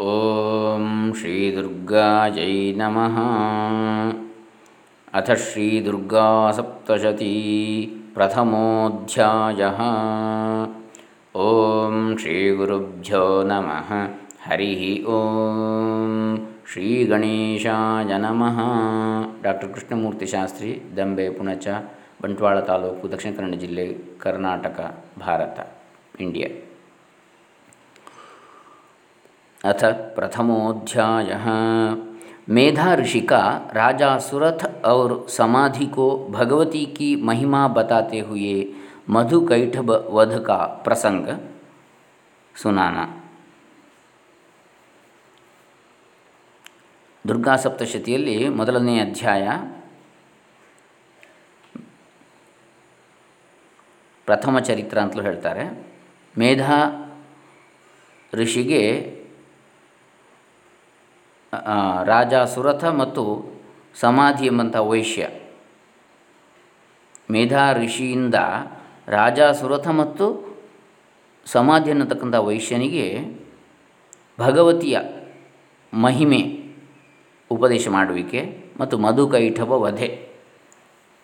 ಓಂ ಶ್ರೀ ದುರ್ಗಾಯೈ ನಮಃ. ಅಥ ಶ್ರೀ ದುರ್ಗಾ ಸಪ್ತಶತೀ ಪ್ರಥಮೋಧ್ಯಾಯ. ಓಂ ಶ್ರೀ ಗುರುಭ್ಯೋ ನಮಃ. ಹರಿ ಓಂ ಶ್ರೀ ಗಣೇಶಾಯ ನಮಃ. ಡಾಕ್ಟರ್ ಕೃಷ್ಣಮೂರ್ತಿ ಶಾಸ್ತ್ರಿ, ದಂಬೆ ಪುಣಚ, ಬಂಟ್ವಾಳ ತಾಲೂಕು, ದಕ್ಷಿಣ ಕನ್ನಡ ಜಿಲ್ಲೆ ಕರ್ನಾಟಕ, ಭಾರತ, ಇಂಡಿಯಾ. अथ प्रथमोध्याय मेधा ऋषि का राजा सुरथ और समाधि को भगवती की महिमा बताते हुए मधु कैठब वध का प्रसंग सुनाना ದುರ್ಗಾ ಸಪ್ತಶತಿಯಲ್ಲಿ ಮೊದಲನೇ ಅಧ್ಯಾಯ ಪ್ರಥಮ ಚರಿತ್ರ ಅಂತಲೂ ಹೇಳ್ತಾರೆ ಮೇಧಾ ಋಷಿಗೆ ರಾಜ ಸುರಥ ಮತ್ತು ಸಮಾಧಿ ಎಂಬಂಥ ವೈಶ್ಯ. ಮೇಧಾ ಋಷಿಯಿಂದ ರಾಜ ಸುರಥ ಮತ್ತು ಸಮಾಧಿ ಅನ್ನತಕ್ಕಂಥ ವೈಶ್ಯನಿಗೆ ಭಗವತಿಯ ಮಹಿಮೆ ಉಪದೇಶ ಮಾಡುವಿಕೆ ಮತ್ತು ಮಧುಕೈಠವ ವಧೆ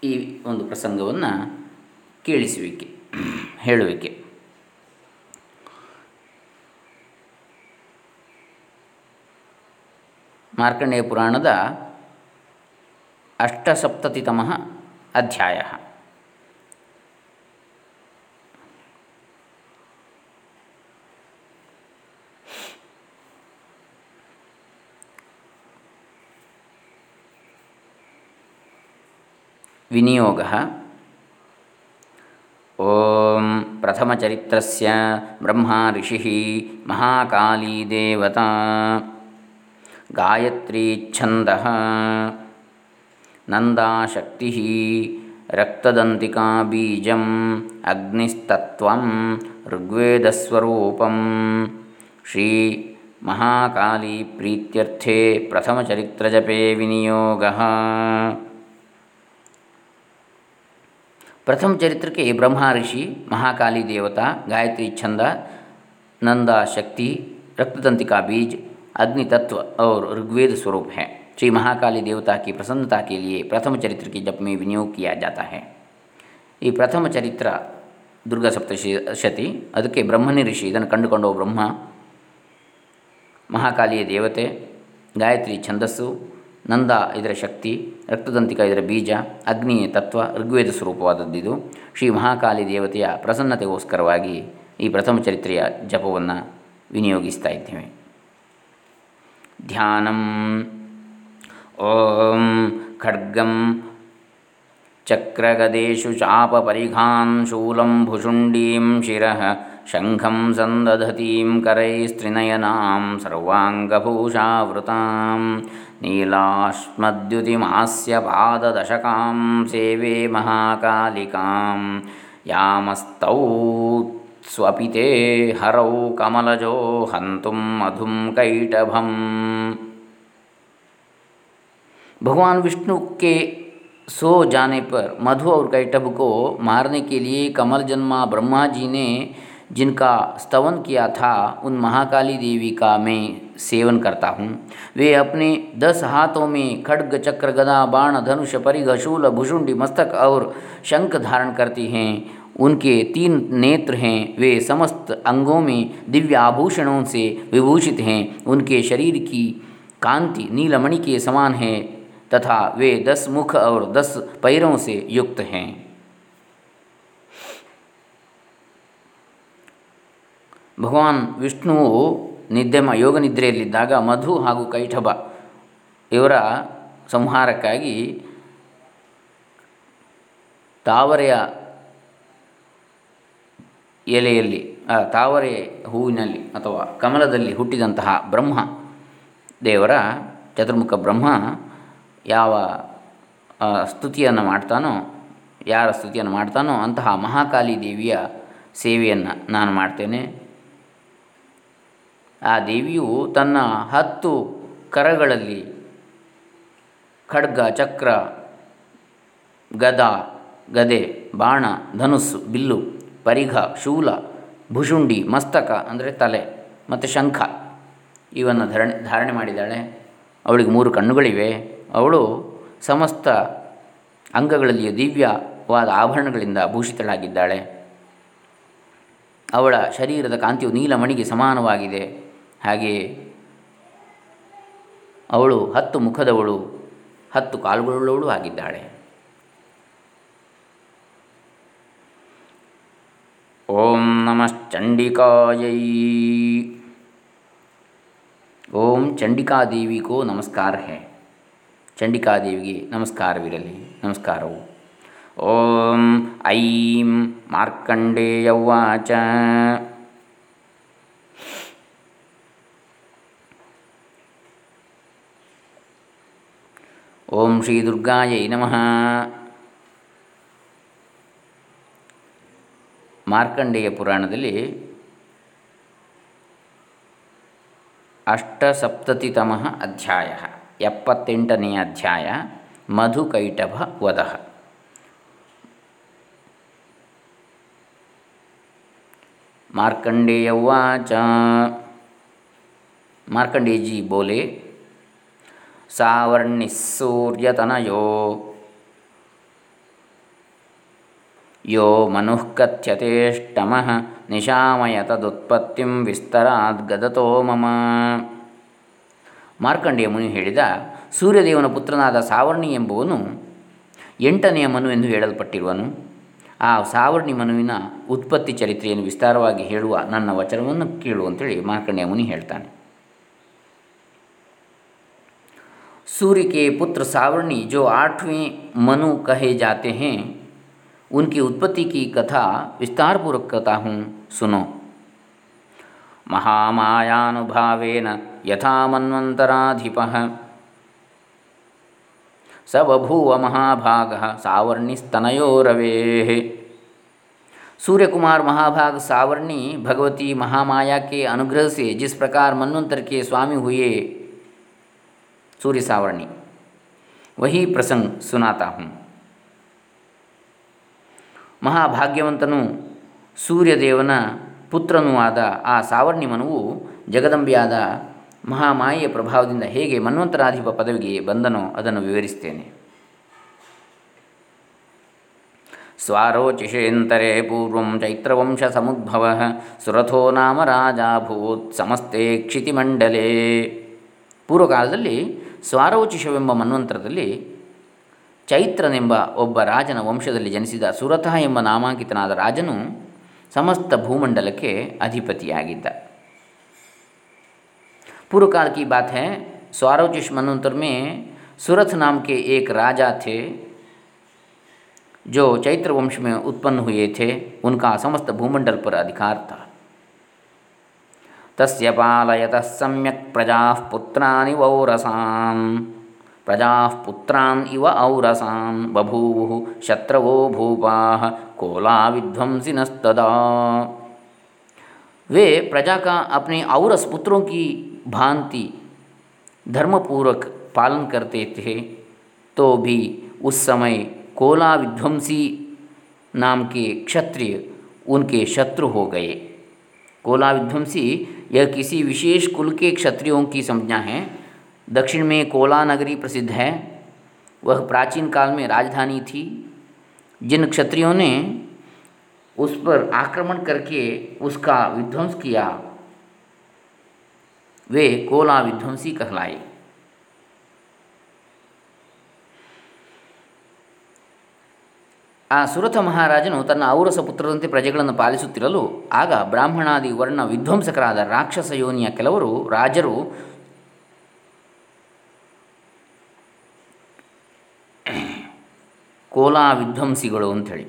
ಈ ಒಂದು ಪ್ರಸಂಗವನ್ನು ಕೇಳಿಸುವಿಕೆ, ಹೇಳುವಿಕೆ. ಮಾರ್ಕಂಡೇಯ ಪುರಾಣದ ಅಷ್ಟಸಪ್ತತಿತಮ ಅಧ್ಯಾಯ ವಿನಿಯೋಗ ಓಂ ಪ್ರಥಮಚರಿತ್ರಸ್ಯ ಬ್ರಹ್ಮ ಋಷಿ ಮಹಾಕಾಲಿ ದೇವತಾ गायत्री छन्दः नन्दाशक्तिः रक्तदन्तिकाबीजम् अग्निस्तत्त्वं ऋग्वेदस्वरूपं श्रीमहाकालीप्रीत्यर्थे प्रथमचरित्रजपे विनियोगः। प्रथम चरित्र के ब्रह्मा ऋषि, महाकाली देवता, गायत्री छंद नंदा शक्ति रक्तदंतिका बीज अग्नि तत्व और ऋग्वेद स्वरूप है श्री महाकाली देवता की प्रसन्नता के लिए प्रथम चरित्र के जप में विनियोग किया जाता है ಈ ಪ್ರಥಮ ಚರಿತ್ರ ದುರ್ಗಾ ಸಪ್ತಶಿ ಶತಿ ಅದಕ್ಕೆ ಬ್ರಹ್ಮನಿ ಋಷಿ ಇದನ್ನು ಕಂಡುಕೊಂಡ ಬ್ರಹ್ಮ ಮಹಾಕಾಲಿಯ ದೇವತೆ ಗಾಯತ್ರಿ ಛಂದಸ್ಸು ನಂದ ಇದರ ಶಕ್ತಿ ರಕ್ತದಂತಿಕ ಇದರ ಬೀಜ ಅಗ್ನಿ ತತ್ವ ಋಗ್ವೇದ ಸ್ವರೂಪವಾದದ್ದಿದು ಶ್ರೀ ಮಹಾಕಾಲಿ ದೇವತೆಯ ಪ್ರಸನ್ನತೆಗೋಸ್ಕರವಾಗಿ ಈ ಪ್ರಥಮ ಚರಿತ್ರೆಯ ಜಪವನ್ನು ವಿನಿಯೋಗಿಸ್ತಾ ಇದ್ದೇವೆ ध्यानम्। ॐ खड्गं चक्रगदेषु चापपरिघां शूलं भुषुण्डीं शिरः। शङ्खं सन्दधतीं करैस्त्रिनयनां सर्वाङ्गभूषावृतां नीलाश्मद्युतिमास्य पाददशकां सेवे महाकालिकां। यामस्तौ स्वपिते हरौ कमलजो हंतुम मधुम कैटभम। भगवान विष्णु के सो जाने पर मधु और कैटभ को मारने के लिए कमल जन्मा ब्रह्मा जी ने जिनका स्तवन किया था, उन महाकाली देवी का मैं सेवन करता हूँ। वे अपने दस हाथों में खड्ग चक्र गदा बाण, धनुष, परिघ, शूल भुषुंडी मस्तक और शंख धारण करती हैं। उनके तीन नेत्र हैं वे समस्त अंगों में दिव्य आभूषणों से विभूषित हैं उनके शरीर की कांति नीलमणि के समान है तथा वे दस मुख और दस पैरों से युक्त हैं ಭಗವಾನ್ ವಿಷ್ಣುವು ನಿದ್ದೆ ಯೋಗ ನಿದ್ರೆಯಲ್ಲಿದ್ದಾಗ ಮಧು ಹಾಗೂ ಕೈಠಬ ಇವರ ಸಂಹಾರಕ್ಕಾಗಿ ತಾವರೆಯ ಎಲೆಯಲ್ಲಿ ತಾವರೆ ಹೂವಿನಲ್ಲಿ ಅಥವಾ ಕಮಲದಲ್ಲಿ ಹುಟ್ಟಿದಂತಹ ಬ್ರಹ್ಮ ದೇವರ ಚತುರ್ಮುಖ ಬ್ರಹ್ಮ ಯಾವ ಸ್ತುತಿಯನ್ನು ಮಾಡ್ತಾನೋ, ಯಾರ ಸ್ತುತಿಯನ್ನು ಮಾಡ್ತಾನೋ ಅಂತಹ ಮಹಾಕಾಲಿ ದೇವಿಯ ಸೇವೆಯನ್ನು ನಾನು ಮಾಡ್ತೇನೆ. ಆ ದೇವಿಯು ತನ್ನ ಹತ್ತು ಕರಗಳಲ್ಲಿ ಖಡ್ಗ, ಚಕ್ರ, ಗದ, ಗದೆ, ಬಾಣ, ಧನುಸ್ಸು, ಬಿಲ್ಲು ಪರಿಘ, ಶೂಲ, ಭುಷುಂಡಿ, ಮಸ್ತಕ ಅಂದರೆ ತಲೆ ಮತ್ತು ಶಂಖ. ಇವನ್ನು ಧರಣೆ, ಧಾರಣೆ ಮಾಡಿದ್ದಾಳೆ. ಅವಳಿಗೆ ಮೂರು ಕಣ್ಣುಗಳಿವೆ. ಅವಳು ಸಮಸ್ತ ಅಂಗಗಳಲ್ಲಿಯೂ ದಿವ್ಯವಾದ ಆಭರಣಗಳಿಂದ ಭೂಷಿತಳಾಗಿದ್ದಾಳೆ. ಅವಳ ಶರೀರದ ಕಾಂತಿಯು ನೀಲಮಣಿಗೆ ಸಮಾನವಾಗಿದೆ. ಹಾಗೆಯೇ ಅವಳು ಹತ್ತು ಮುಖದವಳು, ಹತ್ತು ಕಾಲುಗಳುಳ್ಳವಳು ಆಗಿದ್ದಾಳೆ. ಓಂ ನಮಶ್ಚಂಡಿಕಾಯೈ ಓಂ ಚಂಡಿಕಾ ದೇವಿ ಕೋ ನಮಸ್ಕಾರ ಹೇ ಚಂಡಿಕಾ ದೇವಿಗೆ ನಮಸ್ಕಾರವಿರಲಿ ನಮಸ್ಕಾರವು। ಓಂ ಐಂ ಮಾರ್ಕಂಡೇಯವಾಚ ಓಂ ಶ್ರೀ ದುರ್ಗಾಯೈ ನಮಃ ಮಾರ್ಕಂಡೇಯ ಪುರಾಣದಲ್ಲಿ ಅಷ್ಟಸಪ್ತತಿತಮ ಅಧ್ಯಾಯ ಎಪ್ಪತ್ತೆಂಟನೆಯ ಅಧ್ಯಾಯ ಮಧುಕೈಟಭ ವಧ. ಮಾರ್ಕಂಡೇಯ ಉವಾಚ ಮಾರ್ಕಂಡೇಯ जी बोले सावर्णिस्सूर्यतनयो यो मनुः कथ्यतेष्टमः ನಿಶಾಮಯ ತದುತ್ಪತ್ತಿಂ ವಿಸ್ತರಾದ್ ಗದತೋ ಮಮ ಮಾರ್ಕಂಡೇಯ ಮುನಿ ಹೇಳಿದ ಸೂರ್ಯದೇವನ ಪುತ್ರನಾದ ಸಾವರ್ಣಿ ಎಂಬುವನು ಎಂಟನೆಯ ಮನು ಎಂದು ಹೇಳಲ್ಪಟ್ಟಿರುವನು ಆ ಸಾವರ್ಣಿ ಮನುವಿನ ಉತ್ಪತ್ತಿ ಚರಿತ್ರೆಯನ್ನು ವಿಸ್ತಾರವಾಗಿ ಹೇಳುವ ನನ್ನ ವಚನವನ್ನು ಕೇಳು ಅಂತೇಳಿ ಮಾರ್ಕಂಡೇಯ ಮುನಿ ಹೇಳ್ತಾನೆ सूर्य के पुत्र सावर्णी जो आठवें मनु कहे जाते हैं उनकी उत्पत्ति की कथा विस्तार पूर्वक कहता हूँ, सुनो। महामायानुभावेन यथा मन्वन्तराधिप स बभूव महाभाग सावर्णिस्तनयो रवे सूर्य कुमार महाभाग सावर्णी भगवती महामाया के अनुग्रह से जिस प्रकार मन्वंतर के स्वामी हुए, सूर्य सावर्णी, वही प्रसंग सुनाता हूँ। ಮಹಾಭಾಗ್ಯವಂತನು ಸೂರ್ಯದೇವನ ಪುತ್ರನೂ ಆದ ಆ ಸಾವರ್ಣಿ ಮನುವು ಜಗದಂಬೆಯಾದ ಮಹಾಮಾಯೆಯ ಪ್ರಭಾವದಿಂದ ಹೇಗೆ ಮನ್ವಂತರಾಧಿಪ ಪದವಿಗೆ ಬಂದನೋ ಅದನ್ನು ವಿವರಿಸ್ತೇನೆ. ಸ್ವಾರೋಚಿಷೇಂತರೆ ಪೂರ್ವಂ ಚೈತ್ರವಂಶ ಸಮುದ್ಭವ ಸುರಥೋ ನಾಮ ರಾಜಾಭೂತ್ ಸಮಸ್ತೆ ಕ್ಷಿತಿಮಂಡಲೇ. ಪೂರ್ವಕಾಲದಲ್ಲಿ ಸ್ವಾರೋಚಿಷವೆಂಬ ಮನ್ವಂತರದಲ್ಲಿ ಚೈತ್ರನೆಂಬ ಒಬ್ಬ ರಾಜನ ವಂಶದಲ್ಲಿ ಜನಿಸಿದ ಸುರಥ ಎಂಬ ನಾಮಾಂಕಿತನಾದ ರಾಜನು ಸಮಸ್ತ ಭೂಮಂಡಲಕ್ಕೆ ಅಧಿಪತಿಯಾಗಿದ್ದ पूर्व काल की बात है स्वारोचिष मनवंतर में सुरथ नाम के एक राजा थे जो चैत्र वंश में उत्पन्न हुए थे उनका समस्त भूमंडल पर अधिकार था तस्य पालयतः सम्यक् प्रजाः पुत्राणि वौरसान् प्रजाः पुत्रान् इव औरसान्। बभूवुः शत्रवो भूपाः कोलाविध्वंसिनस्तदा। वे प्रजा का अपने औरस पुत्रों की भांति धर्मपूर्वक पालन करते थे तो भी उस समय कोला विध्वंसी नाम के क्षत्रिय उनके शत्रु हो गए। कोला विध्वंसी यह किसी विशेष कुल के क्षत्रियों की संज्ञा है। दक्षिण में कोला नगरी प्रसिद्ध है वह प्राचीन काल में राजधानी थी जिन क्षत्रियों ने उस पर आक्रमण करके उसका विध्वंस किया वे कोला विध्वंसी कहलाए ಆ ಸುರಥ ಮಹಾರಾಜನು ತನ್ನ ಔರಸ ಪುತ್ರರಂತೆ ಪ್ರಜೆಗಳನ್ನು ಪಾಲಿಸುತ್ತಿರಲು ಆಗ ಬ್ರಾಹ್ಮಣಾದಿ ವರ್ಣ ವಿಧ್ವಂಸಕರಾದ ರಾಕ್ಷಸ ಯೋನಿಯ ಕೆಲವರು ರಾಜರು ಕೋಲಾ ವಿಧ್ವಂಸಿಗಳು ಅಂಥೇಳಿ.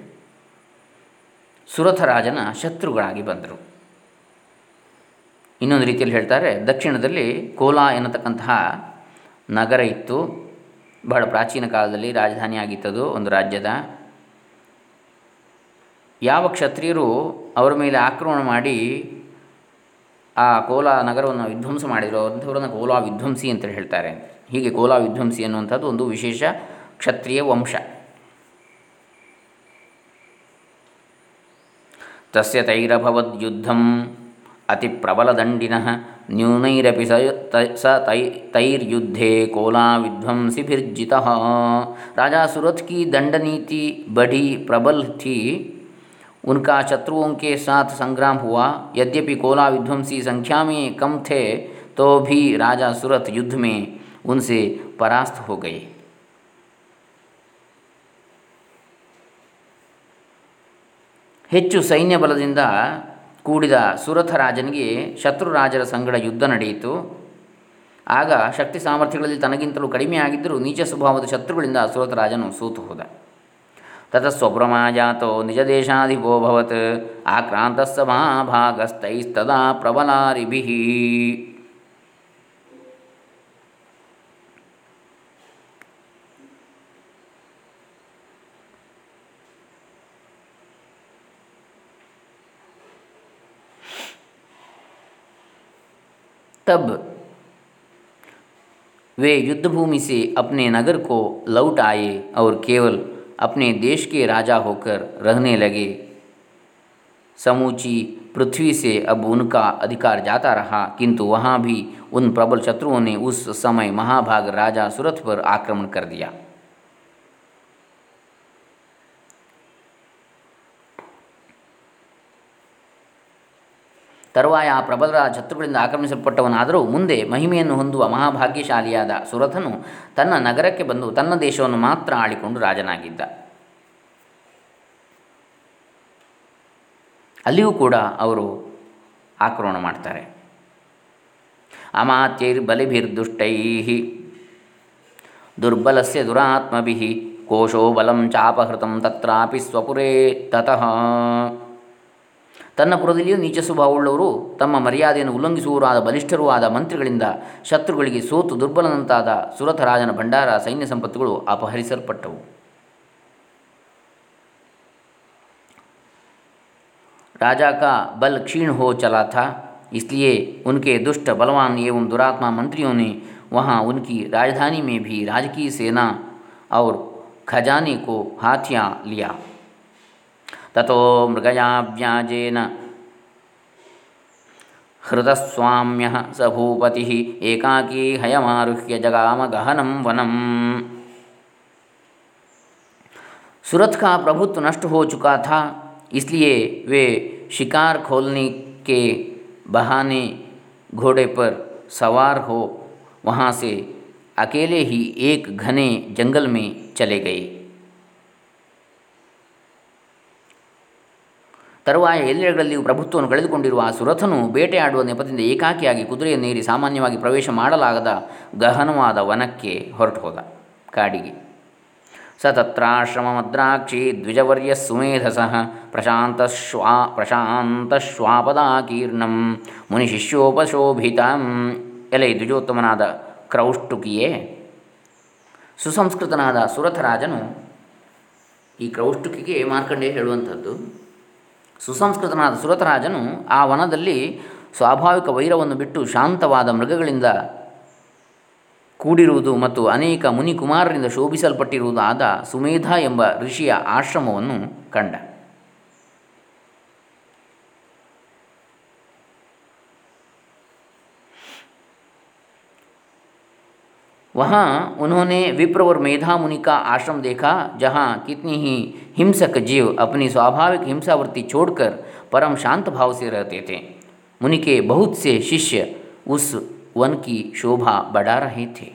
ಸುರಥರಾಜನ ಶತ್ರುಗಳಾಗಿ ಬಂದರು. ಇನ್ನೊಂದು ರೀತಿಯಲ್ಲಿ ಹೇಳ್ತಾರೆ, ದಕ್ಷಿಣದಲ್ಲಿ ಕೋಲಾ ಎನ್ನತಕ್ಕಂತಹ ನಗರ ಇತ್ತು. ಬಹಳ ಪ್ರಾಚೀನ ಕಾಲದಲ್ಲಿ ರಾಜಧಾನಿ ಆಗಿತ್ತದು ಒಂದು ರಾಜ್ಯದ. ಯಾವ ಕ್ಷತ್ರಿಯರು ಅವರ ಮೇಲೆ ಆಕ್ರಮಣ ಮಾಡಿ ಆ ಕೋಲಾ ನಗರವನ್ನು ವಿಧ್ವಂಸ ಮಾಡಿದರು, ಅಂಥವ್ರನ್ನ ಕೋಲಾ ವಿಧ್ವಂಸಿ ಅಂತ ಹೇಳ್ತಾರೆ. ಹೀಗೆ ಕೋಲಾ ವಿಧ್ವಂಸಿ ಅನ್ನುವಂಥದ್ದು ಒಂದು ವಿಶೇಷ ಕ್ಷತ್ರಿಯ ವಂಶ. तस्य तैरभवद्युद्धम् अतिप्रबलदण्डिनः न्यूनैरपि स स तै तैर्युद्धे कोला विध्वंसिभिर्जितः राजा सुरथ की दंडनीति बड़ी प्रबल थी। उनका शत्रुओं के साथ संग्राम हुआ। यद्यपि कोला विध्वंसी संख्या में कम थे तो भी राजा सुरथ युद्ध में उनसे परास्त हो गए। ಹೆಚ್ಚು ಸೈನ್ಯ ಬಲದಿಂದ ಕೂಡಿದ ಸುರಥ ರಾಜನಿಗೆ ಶತ್ರು ರಾಜರ ಸಂಗಡ ಯುದ್ಧ ನಡೆಯಿತು. ಆಗ ಶಕ್ತಿ ಸಾಮರ್ಥ್ಯಗಳಲ್ಲಿ ತನಗಿಂತಲೂ ಕಡಿಮೆ ಆಗಿದ್ದರೂ ನೀಚ ಸ್ವಭಾವದ ಶತ್ರುಗಳಿಂದ ಸುರಥ ರಾಜನು ಸೋತು ಹೋದ. ತತಸ್ವಪ್ರಮಾಜಾತೋ ನಿಜ ದೇಶಾಧಿಪೋಭವತ್ ಆಕ್ರಾಂತಸ್ಸ ಮಹಾಭಾಗಸ್ತೈಸ್ತದಾ ಪ್ರಬಲಾರಿಭಿ. तब वे युद्धभूमि से अपने नगर को लौट आए और केवल अपने देश के राजा होकर रहने लगे। समूची पृथ्वी से अब उनका अधिकार जाता रहा, किंतु वहाँ भी उन प्रबल शत्रुओं ने उस समय महाभाग राजा सुरथ पर आक्रमण कर दिया। ತರುವಾಯ ಆ ಪ್ರಬಲರ ಶತ್ರುಗಳಿಂದ ಆಕ್ರಮಿಸಲ್ಪಟ್ಟವನಾದರೂ ಮುಂದೆ ಮಹಿಮೆಯನ್ನು ಹೊಂದುವ ಮಹಾಭಾಗ್ಯಶಾಲಿಯಾದ ಸುರಥನು ತನ್ನ ನಗರಕ್ಕೆ ಬಂದು ತನ್ನ ದೇಶವನ್ನು ಮಾತ್ರ ಆಳಿಕೊಂಡು ರಾಜನಾಗಿದ್ದ. ಅಲ್ಲಿಯೂ ಕೂಡ ಅವರು ಆಕ್ರಮಣ ಮಾಡ್ತಾರೆ. ಅಮಾತ್ಯೈರ್ಬಲಿಭಿರ್ದುಷ್ಟೈ ದುರ್ಬಲಸ್ಯ ದುರಾತ್ಮಭಿ ಕೋಶೋ ಬಲಂ ಚಾಪಹೃತಂ ತತ್ರಾಪಿ ಸ್ವಪುರೇ ತತಃ ತನ್ನ ಪುರದಲ್ಲಿಯೂ ನೀಚ ಸ್ವಭಾವವುಳ್ಳವರು ತಮ್ಮ ಮರ್ಯಾದೆಯನ್ನು ಉಲ್ಲಂಘಿಸುವವರೂ ಆದ ಬಲಿಷ್ಠರೂ ಆದ ಮಂತ್ರಿಗಳಿಂದ ಶತ್ರುಗಳಿಗೆ ಸೋತು ದುರ್ಬಲನಂತಾದ ಸುರಥರಾಜನ ಭಂಡಾರ ಸೈನ್ಯ ಸಂಪತ್ತುಗಳು ಅಪಹರಿಸಲ್ಪಟ್ಟವು राजा का बल क्षीण हो चला था इसलिए उनके दुष्ट बलवान एवं दुरात्मा मंत्रियों ने वहाँ उनकी राजधानी में भी राजकीय सेना और खजाने को हाथियाँ लिया ततो मृगया व्याजेन हृतस्वाम्य स भूपति एकाकी हयमारुह्य जगाम गहनम वनम सूरत का प्रभुत्व नष्ट हो चुका था, इसलिए वे शिकार खोलने के बहाने घोड़े पर सवार हो वहाँ से अकेले ही एक घने जंगल में चले गए। ತರುವಾಯ ಎಲ್ಲೆಗಳಲ್ಲಿಯೂ ಪ್ರಭುತ್ವವನ್ನು ಕಳೆದುಕೊಂಡಿರುವ ಆ ಸುರಥನು ಬೇಟೆಯಾಡುವ ನೆಪದಿಂದ ಏಕಾಕಿಯಾಗಿ ಕುದುರೆಯನ್ನೇರಿ ಸಾಮಾನ್ಯವಾಗಿ ಪ್ರವೇಶ ಮಾಡಲಾಗದ ಗಹನವಾದ ವನಕ್ಕೆ ಹೊರಟು ಹೋದ ಕಾಡಿಗೆ. ಸ ತತ್ರಾಶ್ರಮಮದ್ರಾಕ್ಷಿ ದ್ವಿಜವರ್ಯ ಸುಮೇಧಸಃ ಪ್ರಶಾಂತ ಶ್ವಾ ಪ್ರಶಾಂತ ಶ್ವಾಪದಾಕೀರ್ಣಂ ಮುನಿಶಿಷ್ಯೋಪಶೋಭಿತ ಎಲೆ ದ್ವಿಜೋತ್ತಮನಾದ ಕ್ರೌಷ್ಟುಕಿಯೇ. ಸುಸಂಸ್ಕೃತನಾದ ಸುರಥರಾಜನು ಈ ಕ್ರೌಷ್ಟುಕಿಗೆ ಮಾರ್ಕಂಡೇ ಹೇಳುವಂಥದ್ದು ಸುಸಂಸ್ಕೃತನಾದ ಸುರತರಾಜನು ಆ ವನದಲ್ಲಿ ಸ್ವಾಭಾವಿಕ ವೈರವನ್ನು ಬಿಟ್ಟು ಶಾಂತವಾದ ಮೃಗಗಳಿಂದ ಕೂಡಿರುವುದು ಮತ್ತು ಅನೇಕ ಮುನಿಕುಮಾರರಿಂದ ಶೋಭಿಸಲ್ಪಟ್ಟಿರುವುದಾದ ಸುಮೇಧ ಎಂಬ ಋಷಿಯ ಆಶ್ರಮವನ್ನು ಕಂಡ. वहाँ उन्होंने विप्र और मेधा मुनि का आश्रम देखा, जहाँ कितनी ही हिंसक जीव अपनी स्वाभाविक हिंसावृत्ति छोड़कर परम शांत भाव से रहते थे। मुनि के बहुत से शिष्य उस वन की शोभा बढ़ा रहे थे।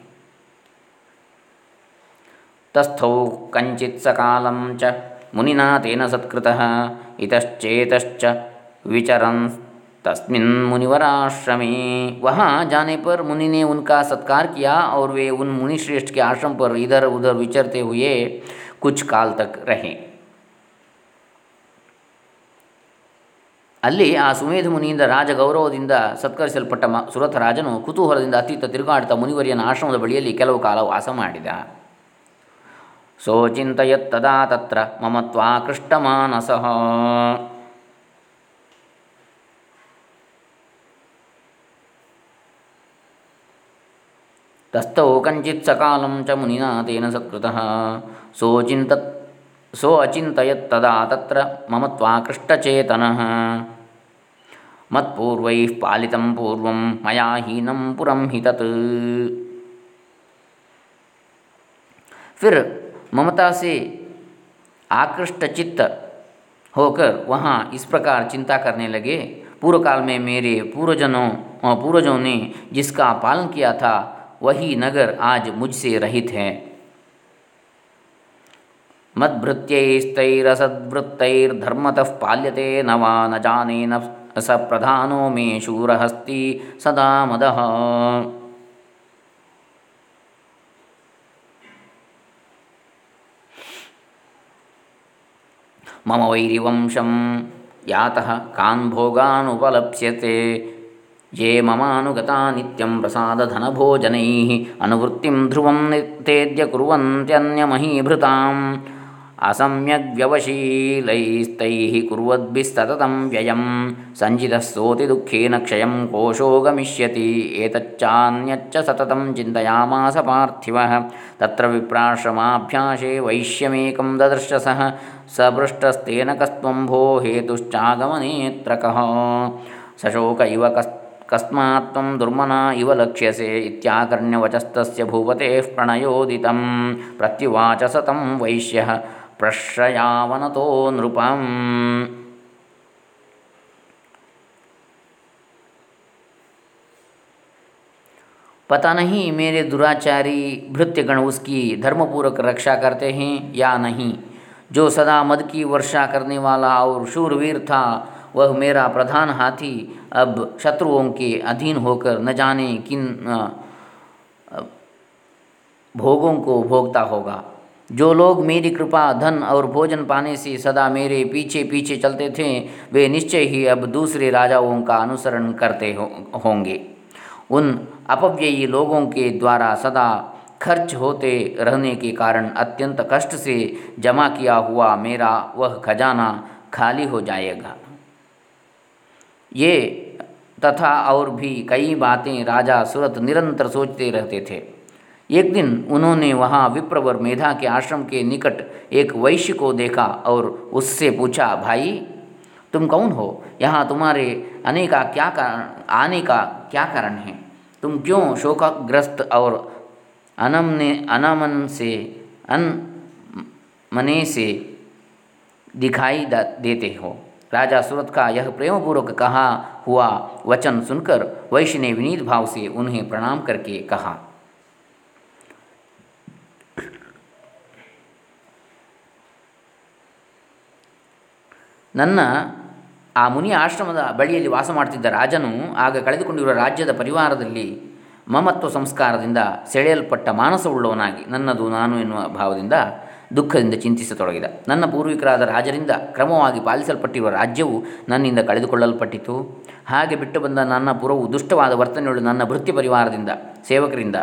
तस्थौ कंचित सकालम च मुनिना तेन सत्कृतः, इतश्चेतश्च विचरन् तस्मिन मुनिवराश्रमे वहाँ जाने पर मुनि ने उनका सत्कार किया और वे उन मुनिश्रेष्ठ के आश्रम पर इधर उधर विचरते हुए कुछ काल तक रहे ಅಲ್ಲಿ ಆ ಸುಮೇಧ ಮುನಿಯಿಂದ ರಾಜ ಗೌರವದಿಂದ ಸತ್ಕರಿಸಲ್ಪಟ್ಟ ಮ ಸುರಥ ರಾಜನು ಕುತೂಹಲದಿಂದ ಅತೀತ ತಿರುಗಾಡ್ತಾ ಮುನಿವರಿಯನ ಆಶ್ರಮದ ಬಳಿಯಲ್ಲಿ ಕೆಲವು ಕಾಲ ವಾಸ ಮಾಡಿದ ಸೋಚಿಂತಯತ್ತದಾ ತತ್ರ ಮಮತ್ವಾಕೃಷ್ಟಮಾನಸಃ तस्थौ कञ्चित् सकालं च मुनिना तेन सत्कृतः सोचिन्त सो अचिन्तयत् तदा तत्र मम त्वाकृष्टचेतनः। मत्पूर्वै पालितं पूर्व मया हीनं पुरं हि तत्। फिर ममता से आकृष्ट चित्त होकर वहाँ इस प्रकार चिंता करने लगे। पूर्व काल में मेरे पूर्वजनों पूर्वजों ने जिसका पालन किया था वही नगर आज मुझसे रहित है। मद्भृत्यैस्तैरसद्वृत्तैर्धर्मतः पाल्यते न वा न जाने न स प्रधानो मे शूरहस्ति सदा मदः। मम वैरिवंशं यातः कान् ये ममानुगता नित्यं प्रसादधनभोजनैः अनुवृत्तिं ध्रुवं नित्येद्य कुर्वन्त्यन्यमहीभृताम् असम्यग्व्यवशीलैस्तैः कुर्वद्भिस्तततं व्ययं सञ्जितः दुःखेन क्षयं कोशो गमिष्यति एतच्चान्यच्च सततं चिन्तयामास पार्थिवः तत्र विप्राश्रमाभ्यासे वैश्यमेकं ददर्शसः सपृष्टस्तेन कस्त्वं भो हेतुश्चागमनेऽत्र कः सशोक इव कस् कस्मात् दुर्मना इव लक्ष्यसे इत्याकर्ण्यवचस्तस्य भूपतेः प्रणयोदितं प्रत्युवाच सतं वैश्यः प्रश्रयावनतो नृपम्। पता नहीं मेरे दुराचारी भृत्यगण उसकी धर्मपूर्वक रक्षा करते हैं या नहीं? जो सदा मद की वर्षा करने वाला और शूरवीर था वह मेरा प्रधान हाथी अब शत्रुओं के अधीन होकर न जाने किन भोगों को भोगता होगा। जो लोग मेरी कृपा धन और भोजन पाने से सदा मेरे पीछे पीछे चलते थे वे निश्चय ही अब दूसरे राजाओं का अनुसरण करते हो, होंगे। उन अपव्ययी लोगों के द्वारा सदा खर्च होते रहने के कारण अत्यंत कष्ट से जमा किया हुआ मेरा वह खजाना खाली हो जाएगा। ये तथा और भी कई बातें राजा सूरत निरंतर सोचते रहते थे। एक दिन उन्होंने वहाँ विप्रवर मेधा के आश्रम के निकट एक वैश्य को देखा और उससे पूछा, भाई, तुम कौन हो? यहाँ तुम्हारे आने का क्या कारण, आने का क्या कारण है? तुम क्यों शोकग्रस्त और अनमने, अनमन से, अन मने से दिखाई देते हो? राजा सूरत का यह प्रेमपूर्वक कहा हुआ वचन सुनकर वैश्य ने विनीत भाव से उन्हें प्रणाम करके कहा ನನ್ನ ಆ ಮುನಿ ಆಶ್ರಮದ ಬಳಿಯಲ್ಲಿ ವಾಸ ಮಾಡ್ತಿದ್ದ ರಾಜನು ಆಗ ಕಳೆದುಕೊಂಡಿರುವ ರಾಜ್ಯದ ಪರಿವಾರದಲ್ಲಿ ಮಮತ್ವ ಸಂಸ್ಕಾರದಿಂದ ಸೆಳೆಯಲ್ಪಟ್ಟ ಮಾನಸವುಳ್ಳವನಾಗಿ ನನ್ನದು ನಾನು ಎನ್ನುವ ಭಾವದಿಂದ ದುಃಖದಿಂದ ಚಿಂತಿಸತೊಡಗಿದ. ನನ್ನ ಪೂರ್ವಿಕರಾದ ರಾಜರಿಂದ ಕ್ರಮವಾಗಿ ಪಾಲಿಸಲ್ಪಟ್ಟಿರುವ ರಾಜ್ಯವು ನನ್ನಿಂದ ಕಳೆದುಕೊಳ್ಳಲ್ಪಟ್ಟಿತು. ಹಾಗೆ ಬಿಟ್ಟು ಬಂದ ನನ್ನ ಪುರವು ದುಷ್ಟವಾದ ವರ್ತನೆಗಳು ನನ್ನ ವೃತ್ತಿ ಪರಿವಾರದಿಂದ, ಸೇವಕರಿಂದ,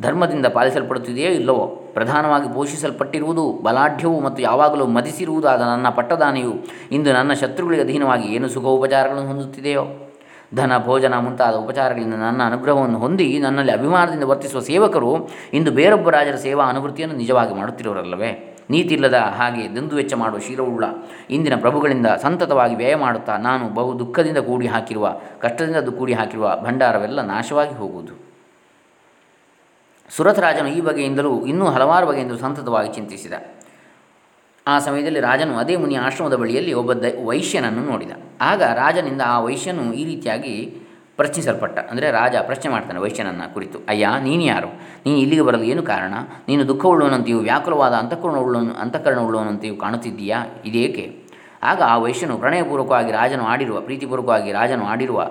ಧರ್ಮದಿಂದ ಪಾಲಿಸಲ್ಪಡುತ್ತಿದೆಯೋ ಇಲ್ಲವೋ, ಪ್ರಧಾನವಾಗಿ ಪೋಷಿಸಲ್ಪಟ್ಟಿರುವುದು, ಬಲಾಢ್ಯವು ಮತ್ತು ಯಾವಾಗಲೂ ಮದಿಸಿರುವುದಾದ ನನ್ನ ಪಟ್ಟದಾನೆಯು ಇಂದು ನನ್ನ ಶತ್ರುಗಳಿಗೆ ಅಧೀನವಾಗಿ ಏನು ಸುಖೋಪಚಾರಗಳನ್ನು ಹೊಂದುತ್ತಿದೆಯೋ? ಧನ, ಭೋಜನ ಮುಂತಾದ ಉಪಚಾರಗಳಿಂದ ನನ್ನ ಅನುಗ್ರಹವನ್ನು ಹೊಂದಿ ನನ್ನಲ್ಲಿ ಅಭಿಮಾನದಿಂದ ವರ್ತಿಸುವ ಸೇವಕರು ಇಂದು ಬೇರೊಬ್ಬ ರಾಜರ ಸೇವಾ ಅನುವೃತ್ತಿಯನ್ನು ನಿಜವಾಗಿ ಮಾಡುತ್ತಿರುವರಲ್ಲವೇ? ನೀತಿ ಇಲ್ಲದ ಹಾಗೆ ದಂದು ವೆಚ್ಚ ಮಾಡುವ ಶೀಲವುಳ್ಳ ಇಂದಿನ ಪ್ರಭುಗಳಿಂದ ಸಂತತವಾಗಿ ವ್ಯಯ ಮಾಡುತ್ತಾ ನಾನು ಬಹು ದುಃಖದಿಂದ ಕೂಡಿ ಹಾಕಿರುವ ಕಷ್ಟದಿಂದ ಕೂಡಿ ಹಾಕಿರುವ ಭಂಡಾರವೆಲ್ಲ ನಾಶವಾಗಿ ಹೋಗುವುದು. ಸುರಥರಾಜನು ಈ ಬಗೆಯಿಂದಲೂ ಇನ್ನೂ ಹಲವಾರು ಬಗೆಯಿಂದಲೂ ಸಂತತವಾಗಿ ಚಿಂತಿಸಿದ. ಆ ಸಮಯದಲ್ಲಿ ರಾಜನು ಅದೇ ಮುನಿ ಆಶ್ರಮದ ಬಳಿಯಲ್ಲಿ ಒಬ್ಬ ದ, ವೈಶ್ಯನನ್ನು ನೋಡಿದ. ಆಗ ರಾಜನಿಂದ ಆ ವೈಶ್ಯನು ಈ ರೀತಿಯಾಗಿ ಪ್ರಶ್ನಿಸಲ್ಪಟ್ಟ. ಅಂದರೆ ರಾಜ ಪ್ರಶ್ನೆ ಮಾಡ್ತಾನೆ ವೈಶ್ಯನನ್ನು ಕುರಿತು. ಅಯ್ಯ ನೀನು ಯಾರು ನೀನು ಇಲ್ಲಿಗೆ ಬರಲು ಏನು ಕಾರಣ? ನೀನು ದುಃಖವುಳ್ಳವನಂತೆಯೂ ವ್ಯಾಕುಲವಾದ ಅಂತಃಕರಣ ಉಳ್ಳವನು ಅಂತಃಕರಣ ಉಳ್ಳವನಂತೆಯೂ ಕಾಣುತ್ತಿದ್ದೀಯಾ? ಇದೇಕೆ? ಆಗ ಆ ವೈಶ್ಯನು ಪ್ರಣಯಪೂರ್ವಕವಾಗಿ ರಾಜನು ಆಡಿರುವ, ಪ್ರೀತಿಪೂರ್ವಕವಾಗಿ ರಾಜನು ಆಡಿರುವ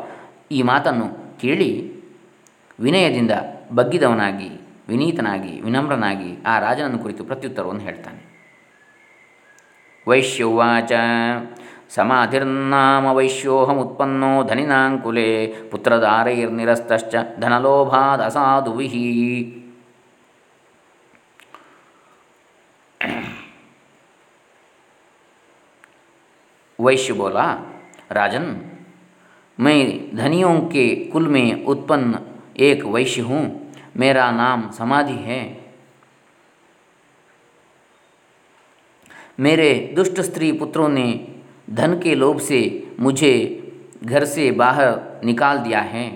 ಈ ಮಾತನ್ನು ಕೇಳಿ ವಿನಯದಿಂದ ಬಗ್ಗಿದವನಾಗಿ, ವಿನೀತನಾಗಿ, ವಿನಮ್ರನಾಗಿ ಆ ರಾಜನನ್ನು ಕುರಿತು ಪ್ರತ್ಯುತ್ತರವನ್ನು ಹೇಳ್ತಾನೆ. वैश्युवाच। समाधिर्नाम वैश्योऽहमुत्पन्नो धनिनाङ्कुले पुत्रदारैर्निरस्तश्च धनलोभादसाधुभिः वैश्य बोला, राजन, मैं धनियों के कुल में उत्पन्न एक वैश्य हूँ, मेरा नाम समाधि है। मेरे दुष्ट स्त्री पुत्रों ने धन के लोभ से मुझे घर से बाहर निकाल दिया है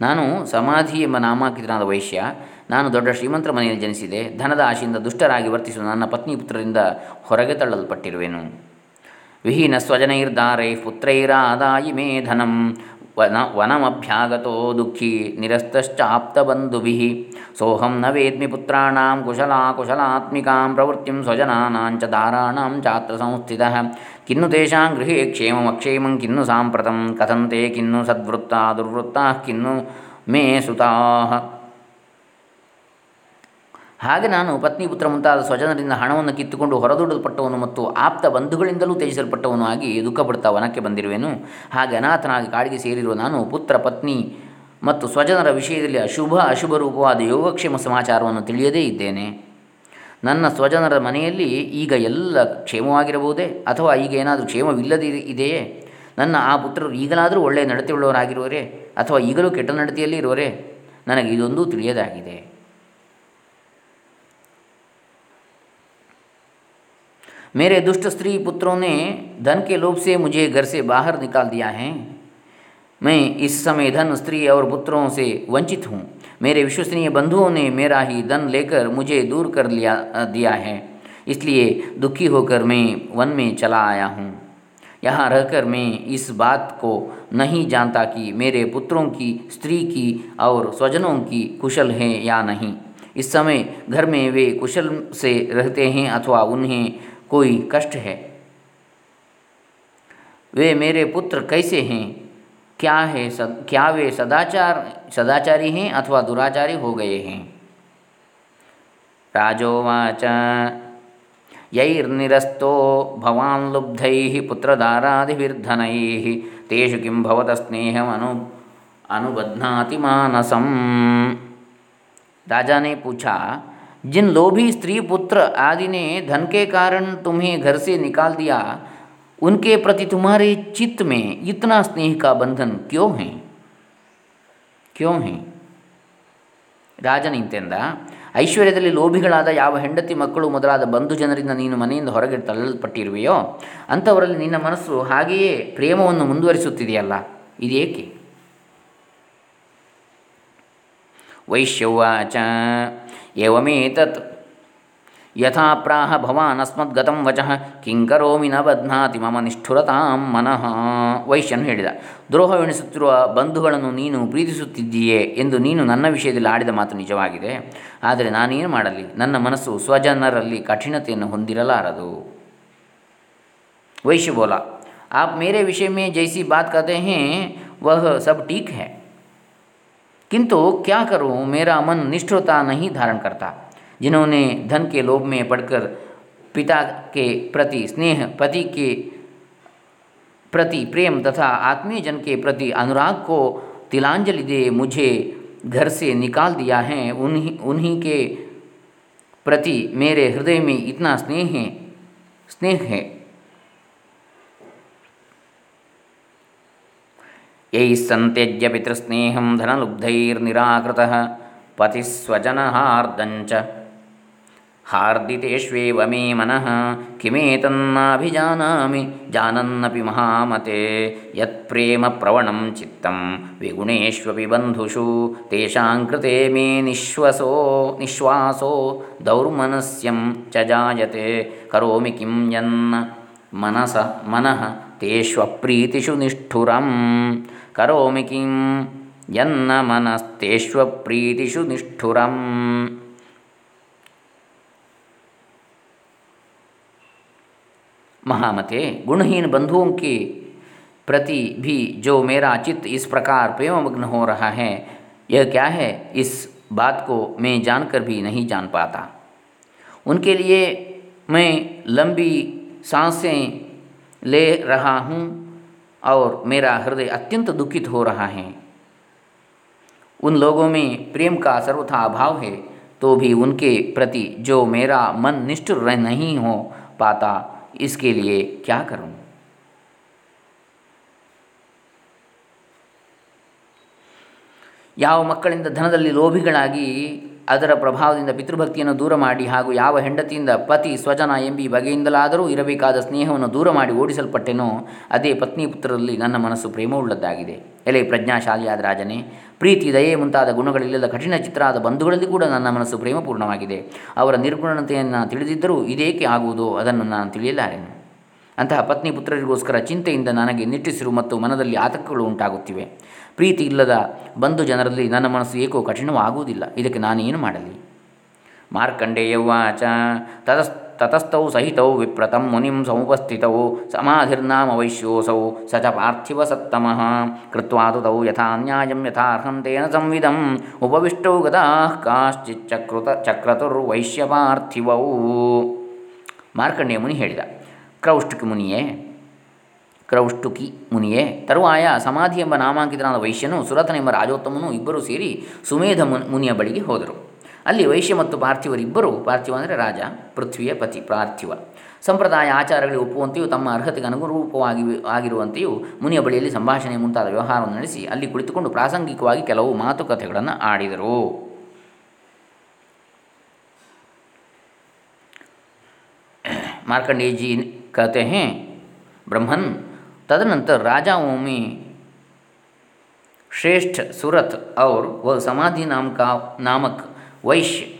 ನಾನು ಸಮಾಧಿ ಎಂಬ ನಾಮಾಂಕಿತನಾದ ವೈಶ್ಯ ನಾನು ದೊಡ್ಡ ಶ್ರೀಮಂತರ ಮನೆಯಲ್ಲಿ ಜನಿಸಿದೆ ಧನದ ಆಶೆಯಿಂದ ದುಷ್ಟರಾಗಿ ವರ್ತಿಸುವ ನನ್ನ ಪತ್ನಿ ಪುತ್ರರಿಂದ ಹೊರಗೆ ತಳ್ಳಲ್ಪಟ್ಟಿರುವೆನು ವಿಹೀನ ಸ್ವಜನೈರ್ದಾರೈ ಪುತ್ರೈರಾದಾಯಿ ಮೇ ಧನಂ वन, वनमभ्यागतो दुखी, निरस्तश्चाप्तबन्धुभिः। सोऽहं न वेद्मि पुत्राणां कुशलाकुशलात्मिकां प्रवृत्तिं स्वजनानां च दाराणां चात्र संस्थि किन्नु तेषां गृहे क्षेममक्षेमं किन्नु साम्प्रतं कथं ते किन्नु सद्वृत्ता दुर्वृत्ताः, किन्नु मे सुताः। ಹಾಗೆ ನಾನು ಪತ್ನಿ ಪುತ್ರ ಮುಂತಾದ ಸ್ವಜನರಿಂದ ಹಣವನ್ನು ಕಿತ್ತುಕೊಂಡು ಹೊರದೂಡಲ್ಪಟ್ಟವನು ಮತ್ತು ಆಪ್ತ ಬಂಧುಗಳಿಂದಲೂ ತ್ಯಜಿಸಲ್ಪಟ್ಟವನು ಆಗಿ ದುಃಖಪಡ್ತಾ ವನಕ್ಕೆ ಬಂದಿರುವೆನು. ಹಾಗೆ ಅನಾಥನಾಗಿ ಕಾಡಿಗೆ ಸೇರಿರುವ ನಾನು ಪುತ್ರ, ಪತ್ನಿ ಮತ್ತು ಸ್ವಜನರ ವಿಷಯದಲ್ಲಿ ಅಶುಭ ಅಶುಭ ರೂಪವಾದ ಯೋಗಕ್ಷೇಮ ಸಮಾಚಾರವನ್ನು ತಿಳಿಯದೇ ಇದ್ದೇನೆ. ನನ್ನ ಸ್ವಜನರ ಮನೆಯಲ್ಲಿ ಈಗ ಎಲ್ಲ ಕ್ಷೇಮವಾಗಿರಬಹುದೇ? ಅಥವಾ ಈಗ ಏನಾದರೂ ಕ್ಷೇಮವಿಲ್ಲದೆ ಇದೆಯೇ? ನನ್ನ ಆ ಪುತ್ರರು ಈಗಲಾದರೂ ಒಳ್ಳೆಯ ನಡತೆಯುಳ್ಳವರಾಗಿರುವರೇ? ಅಥವಾ ಈಗಲೂ ಕೆಟ್ಟ ನಡತೆಯಲ್ಲಿ ಇರುವರೇ ನನಗೆ ಇದೊಂದು ತಿಳಿಯದಾಗಿದೆ. मेरे दुष्ट स्त्री पुत्रों ने धन के लोभ से मुझे घर से बाहर निकाल दिया है। मैं इस समय धन, स्त्री और पुत्रों से वंचित हूँ। मेरे विश्वसनीय बंधुओं ने मेरा ही धन लेकर मुझे दूर कर लिया दिया है। इसलिए दुखी होकर मैं वन में चला आया हूँ। यहाँ रहकर मैं इस बात को नहीं जानता कि मेरे पुत्रों की, स्त्री की और स्वजनों की कुशल है या नहीं। इस समय घर में वे कुशल से रहते हैं अथवा उन्हें कोई कष्ट है? वे मेरे पुत्र कैसे हैं? क्या है सद, क्या वे सदाचार, सदाचारी हैं अथवा दुराचारी हो गए हैं? राजोवाच। यैर्निरस्तो भवान् लुब्धैः पुत्रदारादिभिर्धनैः, तेषु किं भवत स्नेहमनु, अनुबध्नाति मानसम। राजा ने पूछा जिन लोभी स्त्री पुत्र आदि ने धन के कारण तुम्हें घर से निकाल दिया उनके प्रति तुम्हारे चित्त में इतना स्नेह का बंधन क्यों है क्यों है ರಾಜನಿಂತೆಂದ ಐಶ್ವರ್ಯದಲ್ಲಿ ಲೋಭಿಗಳಾದ ಯಾವ ಹೆಂಡತಿ ಮಕ್ಕಳು ಮೊದಲಾದ ಬಂಧು ಜನರಿಂದ ನೀನು ಮನೆಯಿಂದ ಹೊರಗೆ ತಳ್ಳಲ್ಪಟ್ಟಿರುವೆಯೋ ಅಂಥವರಲ್ಲಿ ನಿನ್ನ ಮನಸ್ಸು ಹಾಗೆಯೇ ಪ್ರೇಮವನ್ನು ಮುಂದುವರಿಸುತ್ತಿದೆಯಲ್ಲ ಇದೇಕೆ ವೈಶ್ಯವಾಚ एवमेतत् ಯಥಾ ಪ್ರಾಹ ಭವಾನ್ ಅಸ್ಮದ್ಗತಂ ವಚಃ ಕಿಂಕರೋಮಿ ನ ಬಧ್ನಾತಿ ಮಮ ನಿಷ್ಠುರತಾಂ ಮನಃ ವೈಶ್ಯನು ಹೇಳಿದ ದ್ರೋಹವೆಣಿಸುತ್ತಿರುವ ಬಂಧುಗಳನ್ನು ನೀನು ಪ್ರೀತಿಸುತ್ತಿದ್ದೀಯೇ ಎಂದು ನೀನು ನನ್ನ ವಿಷಯದಲ್ಲಿ ಆಡಿದ ಮಾತು ನಿಜವಾಗಿದೆ ಆದರೆ ನಾನೇನು ಮಾಡಲಿ ನನ್ನ ಮನಸ್ಸು ಸ್ವಜನರಲ್ಲಿ ಕಠಿಣತೆಯನ್ನು ಹೊಂದಿರಲಾರದು वैश्य बोला आप मेरे विषय में जैसी बात कहते हैं वह सब ठीक है किंतु क्या करूँ, मेरा मन निष्ठुरता नहीं धारण करता। जिन्होंने धन के लोभ में पड़कर पिता के प्रति स्नेह, पति के प्रति प्रेम तथा आत्मीय जन के प्रति अनुराग को तिलांजलि दे मुझे घर से निकाल दिया है, उन्हीं उन्हीं के प्रति मेरे हृदय में इतना स्नेह है स्नेह है। ಯೈಸ್ಸಂತ್ಯಜ್ಯ ಪಿತೃಸ್ನೇಹಂ ಧನಲುಬ್ಧೈರ್ನಿರಾಕೃತ ಪತಿಸ್ವಜನಹಾರ್ದಂಚ ಹಾರ್ದಿತೇಷ್ವೇವ ಮೇ ಮನಃ ಕಿಮೇತನ್ನಾಭಿಜಾನಾಮಿ ಜಾನನ್ನಪಿ ಮಹಾಮತೆ ಯತ್ಪ್ರೇಮ ಪ್ರವಣಂ ಚಿತ್ತಂ ವಿಗುಣೇಷ್ವಪಿ ಬಂಧುಷು ತೇಷಾಂ ಕೃತೆ ಮೇ ನಿಶ್ವಸೋ ನಿಶ್ವಾಸೋ ದೌರ್ಮನಸ್ಯಂ ಚ ಜಾಯತೆ ಕರೋಮಿ ಕಿಂ ಯನ್ನ ಮನಸ ಮನಃ ತೇಷ್ವಪ್ರೀತಿಷು ನಿಷ್ಠುರಂ करोमि किं? यन्न मनस्तेष्वप्रीतिषु निष्ठुरम्। महामते, गुणहीन बंधुओं के प्रति भी जो मेरा चित्त इस प्रकार प्रेममग्न हो रहा है, यह क्या है? इस बात को मैं जानकर भी नहीं जान पाता। उनके लिए मैं लंबी साँसें ले रहा हूँ। और मेरा हृदय अत्यंत दुखित हो रहा है उन लोगों में प्रेम का सर्वथा अभाव है तो भी उनके प्रति जो मेरा मन निष्ठुर नहीं हो पाता इसके लिए क्या करूं ಯಾವ ಮಕ್ಕಳಿಂದ ಧನದಲ್ಲಿ ಲೋಭಿಗಳಾಗಿ ಅದರ ಪ್ರಭಾವದಿಂದ ಪಿತೃಭಕ್ತಿಯನ್ನು ದೂರ ಮಾಡಿ ಹಾಗೂ ಯಾವ ಹೆಂಡತಿಯಿಂದ ಪತಿ ಸ್ವಜನ ಎಂಬಿ ಬಗೆಯಿಂದಲಾದರೂ ಇರಬೇಕಾದ ಸ್ನೇಹವನ್ನು ದೂರ ಮಾಡಿ ಓಡಿಸಲ್ಪಟ್ಟೆನೋ ಅದೇ ಪತ್ನಿ ಪುತ್ರರಲ್ಲಿ ನನ್ನ ಮನಸ್ಸು ಪ್ರೇಮವುಳ್ಳದ್ದಾಗಿದೆ. ಎಲೆ ಪ್ರಜ್ಞಾಶಾಲಿಯಾದ ರಾಜನೇ, ಪ್ರೀತಿ, ದಯೆ ಮುಂತಾದ ಗುಣಗಳಿಲ್ಲದ ಕಠಿಣ ಚಿತ್ರಾದ ಬಂಧುಗಳಲ್ಲಿ ಕೂಡ ನನ್ನ ಮನಸ್ಸು ಪ್ರೇಮಪೂರ್ಣವಾಗಿದೆ. ಅವರ ನಿರ್ಗುಣತೆಯನ್ನು ತಿಳಿದಿದ್ದರೂ ಇದೇಕೆ ಆಗುವುದೋ ಅದನ್ನು ನಾನು ತಿಳಿಯಲಾರೆನು. ಅಂತಹ ಪತ್ನಿ ಪುತ್ರರಿಗೋಸ್ಕರ ಚಿಂತೆಯಿಂದ ನನಗೆ ನಿಟ್ಟಿಸಿರು ಮತ್ತು ಮನದಲ್ಲಿ ಆತಂಕಗಳು ಉಂಟಾಗುತ್ತಿವೆ. ಪ್ರೀತಿ ಇಲ್ಲದ ಬಂಧು ಜನರಲ್ಲಿ ನನ್ನ ಮನಸ್ಸು ಏಕೋ ಕಠಿಣವಾಗುವುದಿಲ್ಲ ಇದಕ್ಕೆ ನಾನೇನು ಮಾಡಲಿ? ಮಾರ್ಕಂಡೇಯವಾಚ ತತಸ್ ತತಸ್ಥೌ ಸಹಿತೌ ವಿಪ್ರತಂ ಮುನಿಂ ಸಮುಪಸ್ಥಿತೌ ಸಮಾಧಿರ್ನಾಮ ವೈಶ್ಯೋಸೌ ಸ ಚ ಪಾರ್ಥಿವ ಸತ್ತಮಃ. ಕೃತ್ವಾದು ತೌ ಯಥಾ ನ್ಯಾಯಂ ಯಥಾರ್ಹಂ ತೇನ ಸಂವಿಧಂ. ಉಪವಿಷ್ಟೌ ಗದಾ ಕಾಶ್ಚಿಚ್ಚಕ್ರುತ ಚಕ್ರತುರ್ವೈಶ್ಯ ಪಾರ್ಥಿವೌ ಮಾರ್ಕಂಡೇಯ ಮುನಿ ಹೇಳಿದ. ಕ್ರೌಷ್ಟಿಕ ಮುನಿಯೇ ಕ್ರೌಷ್ಟುಕಿ ಮುನಿಯೇ. ತರುವಾಯ ಸಮಾಧಿ ಎಂಬ ನಾಮಾಂಕಿತನಾದ ವೈಶ್ಯನು ಸುರಥನೆಂಬ ರಾಜೋತ್ತಮನು ಇಬ್ಬರು ಸೇರಿ ಸುಮೇಧ ಮುನಿಯ ಬಳಿಗೆ ಹೋದರು. ಅಲ್ಲಿ ವೈಶ್ಯ ಮತ್ತು ಪಾರ್ಥಿವರಿಬ್ಬರು, ಪಾರ್ಥಿವ ಅಂದರೆ ರಾಜ, ಪೃಥ್ವಿಯ ಪತಿ, ಪಾರ್ಥಿವ. ಸಂಪ್ರದಾಯ ಆಚಾರಗಳಿಗೆ ಒಪ್ಪುವಂತೆಯೂ ತಮ್ಮ ಅರ್ಹತೆಗೆ ಅನುರೂಪವಾಗಿ ಆಗಿರುವಂತೆಯೂ ಮುನಿಯ ಬಳಿಯಲ್ಲಿ ಸಂಭಾಷಣೆ ಮುಂತಾದ ವ್ಯವಹಾರವನ್ನು ನಡೆಸಿ ಅಲ್ಲಿ ಕುಳಿತುಕೊಂಡು ಪ್ರಾಸಂಗಿಕವಾಗಿ ಕೆಲವು ಮಾತುಕತೆಗಳನ್ನು ಆಡಿದರು. ಮಾರ್ಕಂಡೇಜಿ ಕತೆ ಬ್ರಹ್ಮನ್ तदनंतर राजा में श्रेष्ठ सुरथ और वह समाधि नाम का नामक वैश्य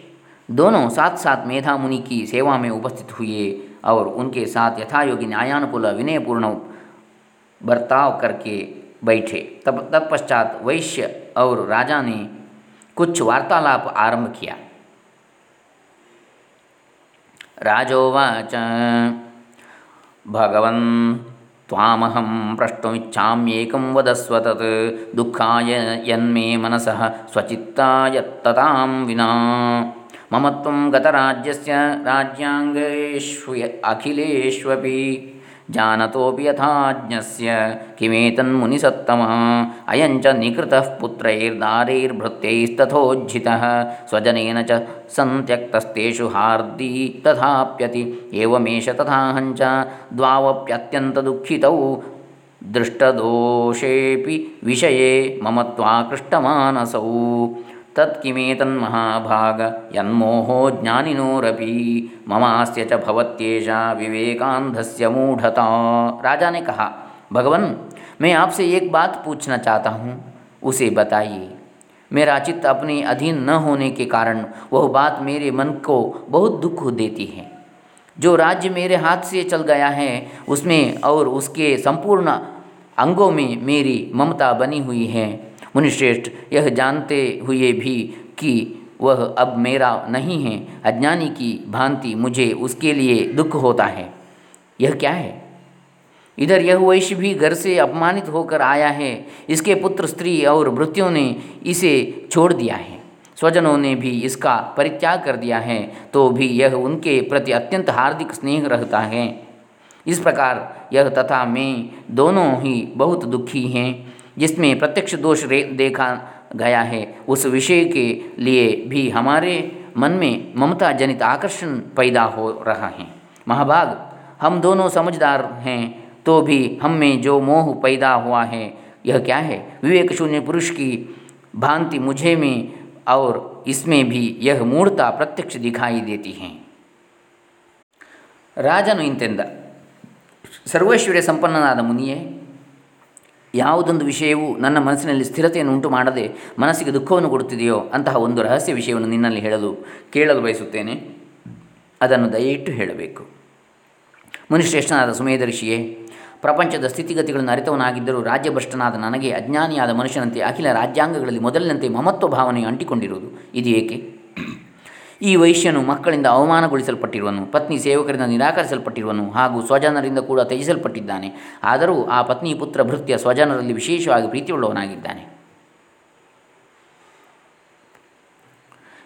दोनों साथ साथ मेधा मुनि की सेवा में उपस्थित हुए और उनके साथ यथायोगी न्यायानुकूल विनयपूर्ण बर्ताव करके बैठे। तब तत्पश्चात वैश्य और राजा ने कुछ वार्तालाप आरंभ किया। राजोवाच, भगवन् ತ್ವಾಮಹಂ ಪ್ರಷ್ಟುಮಿಚ್ಛಾಮ್ಯೇಕಂ ವದಸ್ವ ತತ್ ದುಃಖಾಯ ಯನ್ಮೇ ಮನಸಃ ಸ್ವಚಿತ್ತಾಯತ್ತತಾಂ ವಿನಾ ಮಮ ಗತರಾಜ್ಯಸ್ಯ ರಾಜ್ಯಾಂಗೇಶ್ವ ಅಖಿಲೇಶ್ವಪಿ जानतोऽपि यथाज्ञस्य किमेतन्मुनिसत्तमः। अयञ्च निकृतः पुत्रैर्दारैर्भृत्यैस्तथोज्झितः। स्वजनेन च सन्त्यक्तस्तेषु हार्दी तथाप्यति। एवमेष तथाहञ्च द्वावप्यत्यन्तदुःखितौ दृष्टदोषेऽपि विषये मम त्वाकृष्टमानसौ। तत्किमेतन्महाभाग। यन्मोहो ज्ञानिनोरपि ममास्य च भवत्येष विवेकांधस्य मूढ़ता। राजा ने कहा, भगवान, मैं आपसे एक बात पूछना चाहता हूँ। उसे बताइए। मेरा चित्त अपने अधीन न होने के कारण वह बात मेरे मन को बहुत दुख देती है। जो राज्य मेरे हाथ से चल गया है, उसमें और उसके संपूर्ण अंगों में मेरी ममता बनी हुई है। मुनिश्रेष्ठ, यह जानते हुए भी कि वह अब मेरा नहीं है। अज्ञानी की भांति मुझे उसके लिए दुख होता है। यह क्या है? इधर यह वैश्य भी घर से अपमानित होकर आया है। इसके पुत्र, स्त्री और भृत्यों ने इसे छोड़ दिया है। स्वजनों ने भी इसका परित्याग कर दिया है तो भी यह उनके प्रति अत्यंत हार्दिक स्नेह रहता है। इस प्रकार यह तथा मैं दोनों ही बहुत दुखी हैं। जिसमें प्रत्यक्ष दोष देखा गया है उस विषय के लिए भी हमारे मन में ममता जनित आकर्षण पैदा हो रहा है महाभाग हम दोनों समझदार हैं तो भी हम में जो मोह पैदा हुआ है यह क्या है विवेक शून्य पुरुष की भांति मुझे में और इसमें भी यह मूर्ता प्रत्यक्ष दिखाई देती है ರಾಜನು ಇಂತೆಂದ ಸರ್ವೈಶ್ವರ್ಯ ಸಂಪನ್ನನಾದ ಮುನಿಯೇ ಯಾವುದೊಂದು ವಿಷಯವು ನನ್ನ ಮನಸ್ಸಿನಲ್ಲಿ ಸ್ಥಿರತೆಯನ್ನು ಉಂಟು ಮಾಡದೆ ಮನಸ್ಸಿಗೆ ದುಃಖವನ್ನು ಕೊಡುತ್ತಿದೆಯೋ ಅಂತಹ ಒಂದು ರಹಸ್ಯ ವಿಷಯವನ್ನು ನಿನ್ನಲ್ಲಿ ಹೇಳಲು, ಕೇಳಲು ಬಯಸುತ್ತೇನೆ. ಅದನ್ನು ದಯವಿಟ್ಟು ಹೇಳಬೇಕು. ಮುನಿಶ್ರೇಷ್ಠನಾದ ಸುಮೇಧ ಋಷಿಯೇ, ಪ್ರಪಂಚದ ಸ್ಥಿತಿಗತಿಗಳನ್ನು ಅರಿತವನಾಗಿದ್ದರೂ ರಾಜ್ಯಭ್ರಷ್ಟನಾದ ನನಗೆ ಅಜ್ಞಾನಿಯಾದ ಮನುಷ್ಯನಂತೆ ಅಖಿಲ ರಾಜ್ಯಾಂಗಗಳಲ್ಲಿ ಮೊದಲಿನಂತೆ ಮಮತ್ವ ಭಾವನೆಯು ಅಂಟಿಕೊಂಡಿರುವುದು. ಇದು ಏಕೆ ಈ ವೈಶ್ಯನು ಮಕ್ಕಳಿಂದ ಅವಮಾನಗೊಳಿಸಲ್ಪಟ್ಟಿರುವನು, ಪತ್ನಿ ಸೇವಕರಿಂದ ನಿರಾಕರಿಸಲ್ಪಟ್ಟಿರುವನು ಹಾಗೂ ಸ್ವಜನರಿಂದ ಕೂಡ ತ್ಯಜಿಸಲ್ಪಟ್ಟಿದ್ದಾನೆ. ಆದರೂ ಆ ಪತ್ನಿ ಪುತ್ರ ಭೃತ್ಯ ಸ್ವಜನರಲ್ಲಿ ವಿಶೇಷವಾಗಿ ಪ್ರೀತಿಯುಳ್ಳವನಾಗಿದ್ದಾನೆ.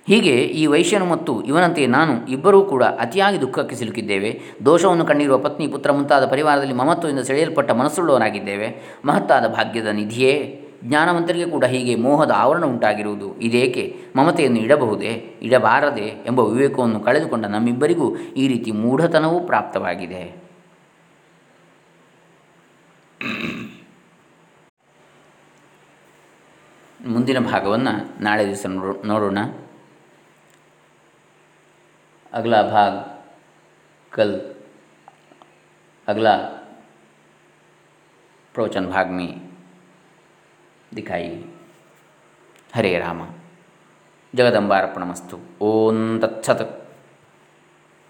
ಹೀಗೆ ಈ ವೈಶ್ಯನು ಮತ್ತು ಇವನಂತೆ ನಾನು ಇಬ್ಬರೂ ಕೂಡ ಅತಿಯಾಗಿ ದುಃಖಕ್ಕೆ ಸಿಲುಕಿದ್ದೇವೆ. ದೋಷವನ್ನು ಕಂಡಿರುವ ಪತ್ನಿ ಪುತ್ರ ಮುಂತಾದ ಪರಿವಾರದಲ್ಲಿ ಮಮತ್ವದಿಂದ ಸೆಳೆಯಲ್ಪಟ್ಟ ಮನಸ್ಸುಳ್ಳವನಾಗಿದ್ದೇವೆ. ಮಹತ್ತಾದ ಭಾಗ್ಯದ ನಿಧಿಯೇ. ಜ್ಞಾನವಂತರಿಗೆ ಕೂಡ ಹೀಗೆ ಮೋಹದ ಆವರಣ ಉಂಟಾಗಿರುವುದು ಇದೇಕೆ ಮಮತೆಯನ್ನು ಇಡಬಹುದೇ ಇಡಬಾರದೆ ಎಂಬ ವಿವೇಕವನ್ನು ಕಳೆದುಕೊಂಡ ನಮ್ಮಿಬ್ಬರಿಗೂ ಈ ರೀತಿ ಮೂಢತನವೂ ಪ್ರಾಪ್ತವಾಗಿದೆ ಮುಂದಿನ ಭಾಗವನ್ನು ನಾಳೆ ದಿವಸ ನೋಡೋಣ अगला भाग कल अगला प्रवचन भाग में ದಿಖಾಯಿ ಹರೇ ರಾಮ ಜಗದಂಬಾರ್ಪಣಮಸ್ತು ಓಂ ತತ್ಸತ್